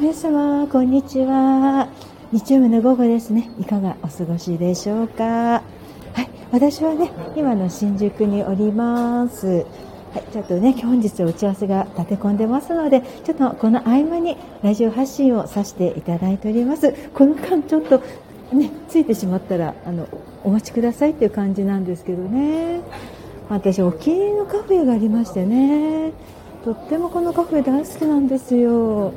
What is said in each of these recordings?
皆様、こんにちは。日曜日の午後ですね。いかがお過ごしでしょうか。はい、私はね、今の新宿におります。はい、ちょっとね、本日打ち合わせが立て込んでますので、ちょっとこの合間にラジオ発信をさせていただいております。この間ちょっとね、ついてしまったら、あの、お待ちくださいっていう感じなんですけどね。私、お気に入りのカフェがありましてね。とってもこのカフェ大好きなんですよ。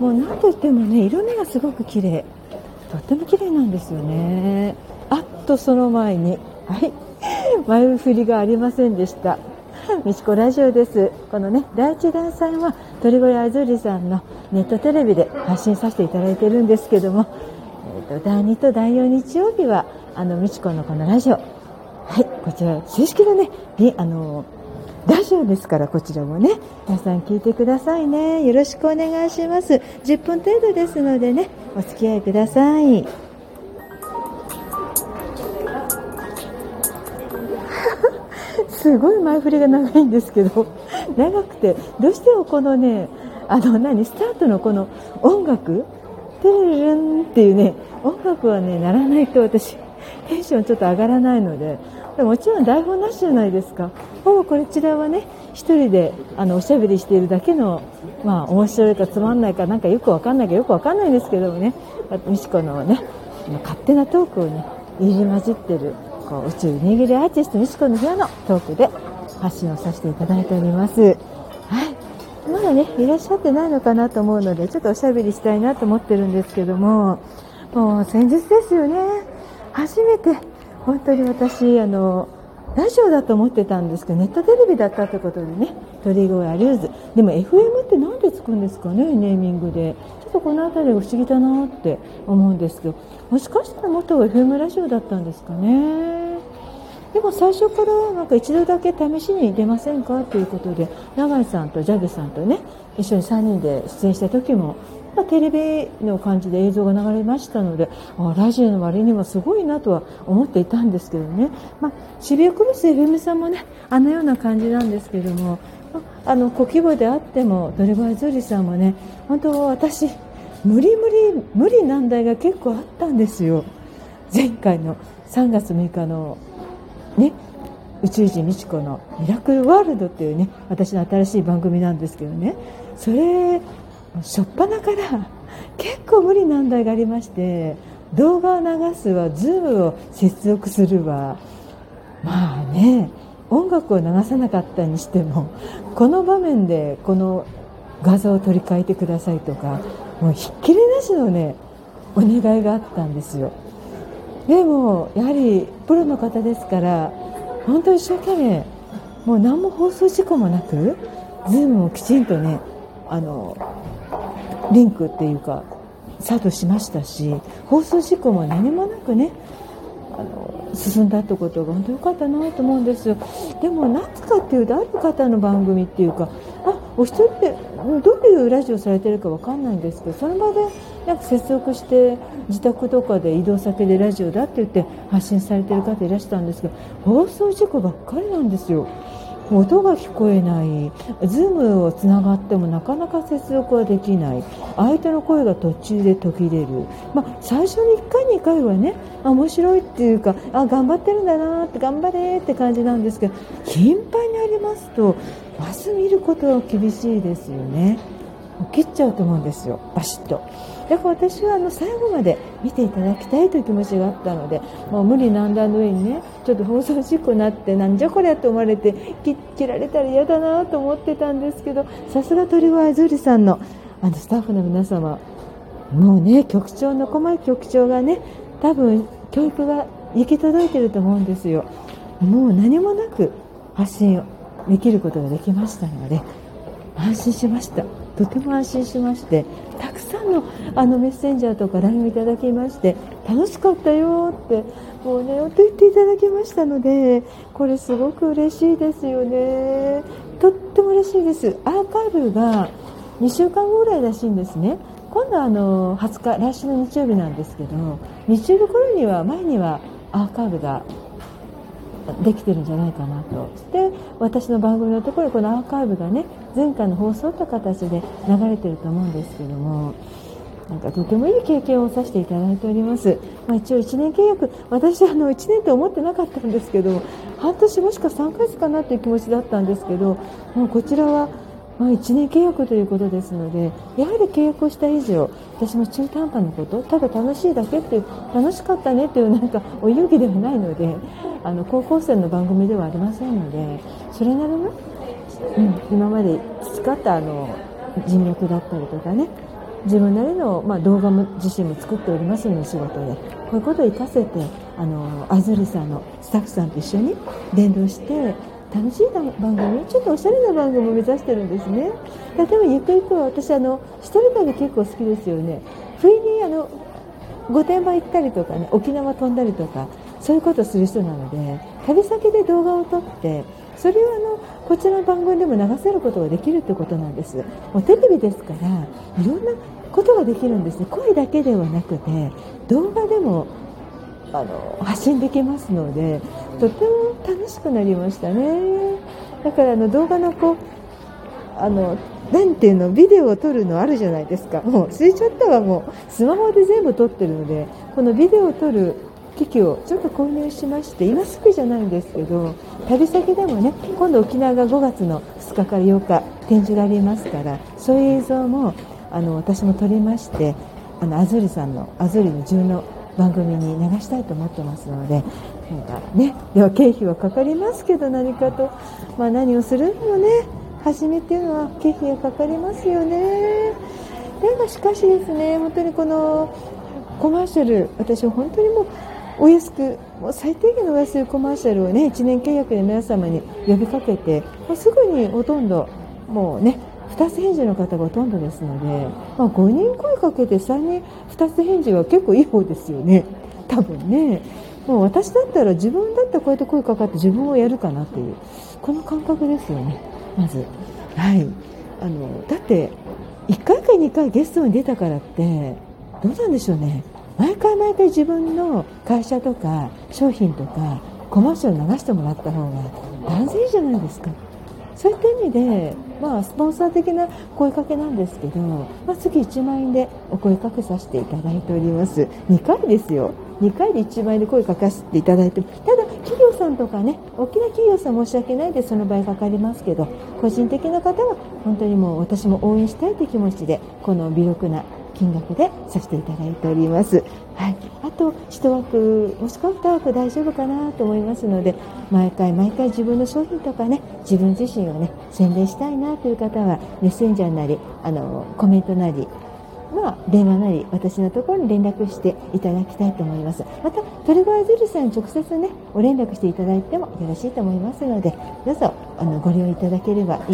もう何といってもね色味がすごく綺麗。とっても綺麗なんですよね。あっとその前にはい。前振りがありませんでした。みちこラジオです。このね第一弾さんは鳥越あずりさんのネットテレビで発信させていただいてるんですけども、えーと、第2と第4日曜日はあのみちこのこのラジオ。はい。こちら正式なねあのラジオですからこちらもね。皆さん聞いてくださいね。よろしくお願いします。10分程度ですのでねお付き合いください。すごい前振りが長いんですけど長くてどうしてもこのねあの何スタートのこの音楽テレレンっていうね音楽はね鳴らないと私テンションちょっと上がらないのでもちろん台本なしじゃないですか。ほぼこちらはね一人であのおしゃべりしているだけのまあ面白いかつまんないかなんかよくわかんないかよくわかんないんですけどもね美智子のね勝手なトークをね入り混じってるこう宇宙握りアーティスト美智子の部屋のトークで発信をさせていただいておりますはいまだねいらっしゃってないのかなと思うのでちょっとおしゃべりしたいなと思ってるんですけどももう先日ですよね初めて本当に私あのラジオだと思ってたんですけどネットテレビだったってことでね鳥越アリューズ。でも FM って何でつくんですかねネーミングで。ちょっとこの辺りが不思議だなって思うんですけどもしかしたら元 FM ラジオだったんですかね。でも最初からなんか一度だけ試しに出ませんか？ということで永井さんとジャグさんとね一緒に3人で出演した時もまあ、テレビの感じで映像が流れましたのであラジオの割にはすごいなとは思っていたんですけどね、まあ、渋谷クロス FM さんもねあのような感じなんですけども、まあ、あの小規模であってもドリバーズリさんもね本当私無理無理無理難題が結構あったんですよ。前回の3月6日のね宇宙人美智子のミラクルワールドっていうね私の新しい番組なんですけどね。それ初っ端から結構無理難題がありまして動画を流すわズームを接続するわ。まあね音楽を流さなかったにしてもこの場面でこの画像を取り替えてくださいとかもうひっきりなしのねお願いがあったんですよ。でもやはりプロの方ですから本当に一生懸命もう何も放送事故もなくズームをきちんとねあのリンクっていうかスタートしましたし放送事故も何もなくねあの進んだってことが本当良かったなと思うんですでもなぜかっていうとある方の番組っていうかあお一人でどういうラジオされてるか分かんないんですけどその場でなんか接続して自宅とかで移動先でラジオだって言って発信されてる方いらしたんですけど放送事故ばっかりなんですよ。音が聞こえない。ズームをつながってもなかなか接続はできない。相手の声が途中で途切れる、まあ、最初に1回2回はね面白いっていうかあ頑張ってるんだなって頑張れって感じなんですけど頻繁にありますとまず見ることは厳しいですよね。切っちゃうと思うんですよ。バシッと。だから私はあの最後まで見ていただきたいという気持ちがあったのでもう無理難題の上にねちょっと放送事故になってなんじゃこりゃと思われて切られたら嫌だなと思ってたんですけどさすが鳥羽あずりさんのあのスタッフの皆様もうね局長の小前局長がね多分教育が行き届いてると思うんですよ。もう何もなく発信をできることができましたので安心しました。とても安心しましてたくさんのあのメッセンジャーとか LINE をいただきまして楽しかったよってもうねと言っていただきましたのでこれすごく嬉しいですよね。とっても嬉しいです。アーカイブが2週間後ぐらいらしいんですね。今度はあの20日来週の日曜日なんですけど日曜日頃には前にはアーカイブができてるんじゃないかなと。で私の番組のところにこのアーカイブがね前回の放送という形で流れてると思うんですけどもなんかとてもいい経験をさせていただいております、まあ、一応1年契約私あの1年って思ってなかったんですけど半年もしくは3ヶ月かなっていう気持ちだったんですけどもうこちらはまあ、1年契約ということですのでやはり契約をした以上私も中途半端なことただ楽しいだけっていう楽しかったねというなんかお遊戯ではないのであの高校生の番組ではありませんのでそれなりの、うん、今まで培ったあの人脈だったりとかね自分なりの、まあ、動画も自身も作っておりますので仕事でこういうことを活かせてあのあずりさんのスタッフさんと一緒に連動して楽しい番組ちょっとおしゃれな番組を目指してるんですね。例えばゆくゆくは私あの一人旅結構好きですよね。不意にあの御殿場行ったりとかね沖縄飛んだりとかそういうことをする人なので旅先で動画を撮ってそれをあのこちらの番組でも流せることができるということなんです。もうテレビですからいろんなことができるんですね。声だけではなくて動画でもあの発信できますのでとても楽しくなりましたね。だからあの動画のこうあのなんていうのビデオを撮るのあるじゃないですか。もう忘れちゃったわもうスマホで全部撮ってるのでこのビデオを撮る機器をちょっと購入しまして今すぐじゃないんですけど旅先でもね今度沖縄が5月の2日から8日展示がありますからそういう映像もあの私も撮りましてあのアズリさんのアズリの10の番組に流したいと思ってますのでなんかねでは経費はかかりますけど何かと、まあ、何をするにもね初めっていうのは経費がかかりますよね。でもしかしですね本当にこのコマーシャル私は本当にもうお安くもう最低限のお安いコマーシャルをね1年契約で皆様に呼びかけてもうすぐにほとんどもうね2つ返事の方がほとんどですので、まあ、5人声かけて3人2つ返事は結構いい方ですよね。多分ね。もう私だったら自分だったらこうやって声かかって自分をやるかなっていうこの感覚ですよね。まず。はい。あのだって1回か2回ゲストに出たからってどうなんでしょうね。毎回毎回自分の会社とか商品とかコマーシャル流してもらった方が断然いいじゃないですか。そういった意味で、まあ、スポンサー的な声かけなんですけど、まあ、月1万円でお声かけさせていただいております。2回ですよ。2回で1万円で声かけさせていただいてただ企業さんとかね大きな企業さん申し訳ないでその場合かかりますけど個人的な方は本当にもう私も応援したいという気持ちでこの微力な金額でさせていただいております。はい、あと1枠もしくは2枠大丈夫かなと思いますので毎回毎回自分の商品とかね自分自身をね宣伝したいなという方はメッセンジャーなりあのコメントなりまあ、電話なり私のところに連絡していただきたいと思いますまた鳥越ゼルさんに直接ねお連絡していただいてもよろしいと思いますのでどうぞあのご利用いただければ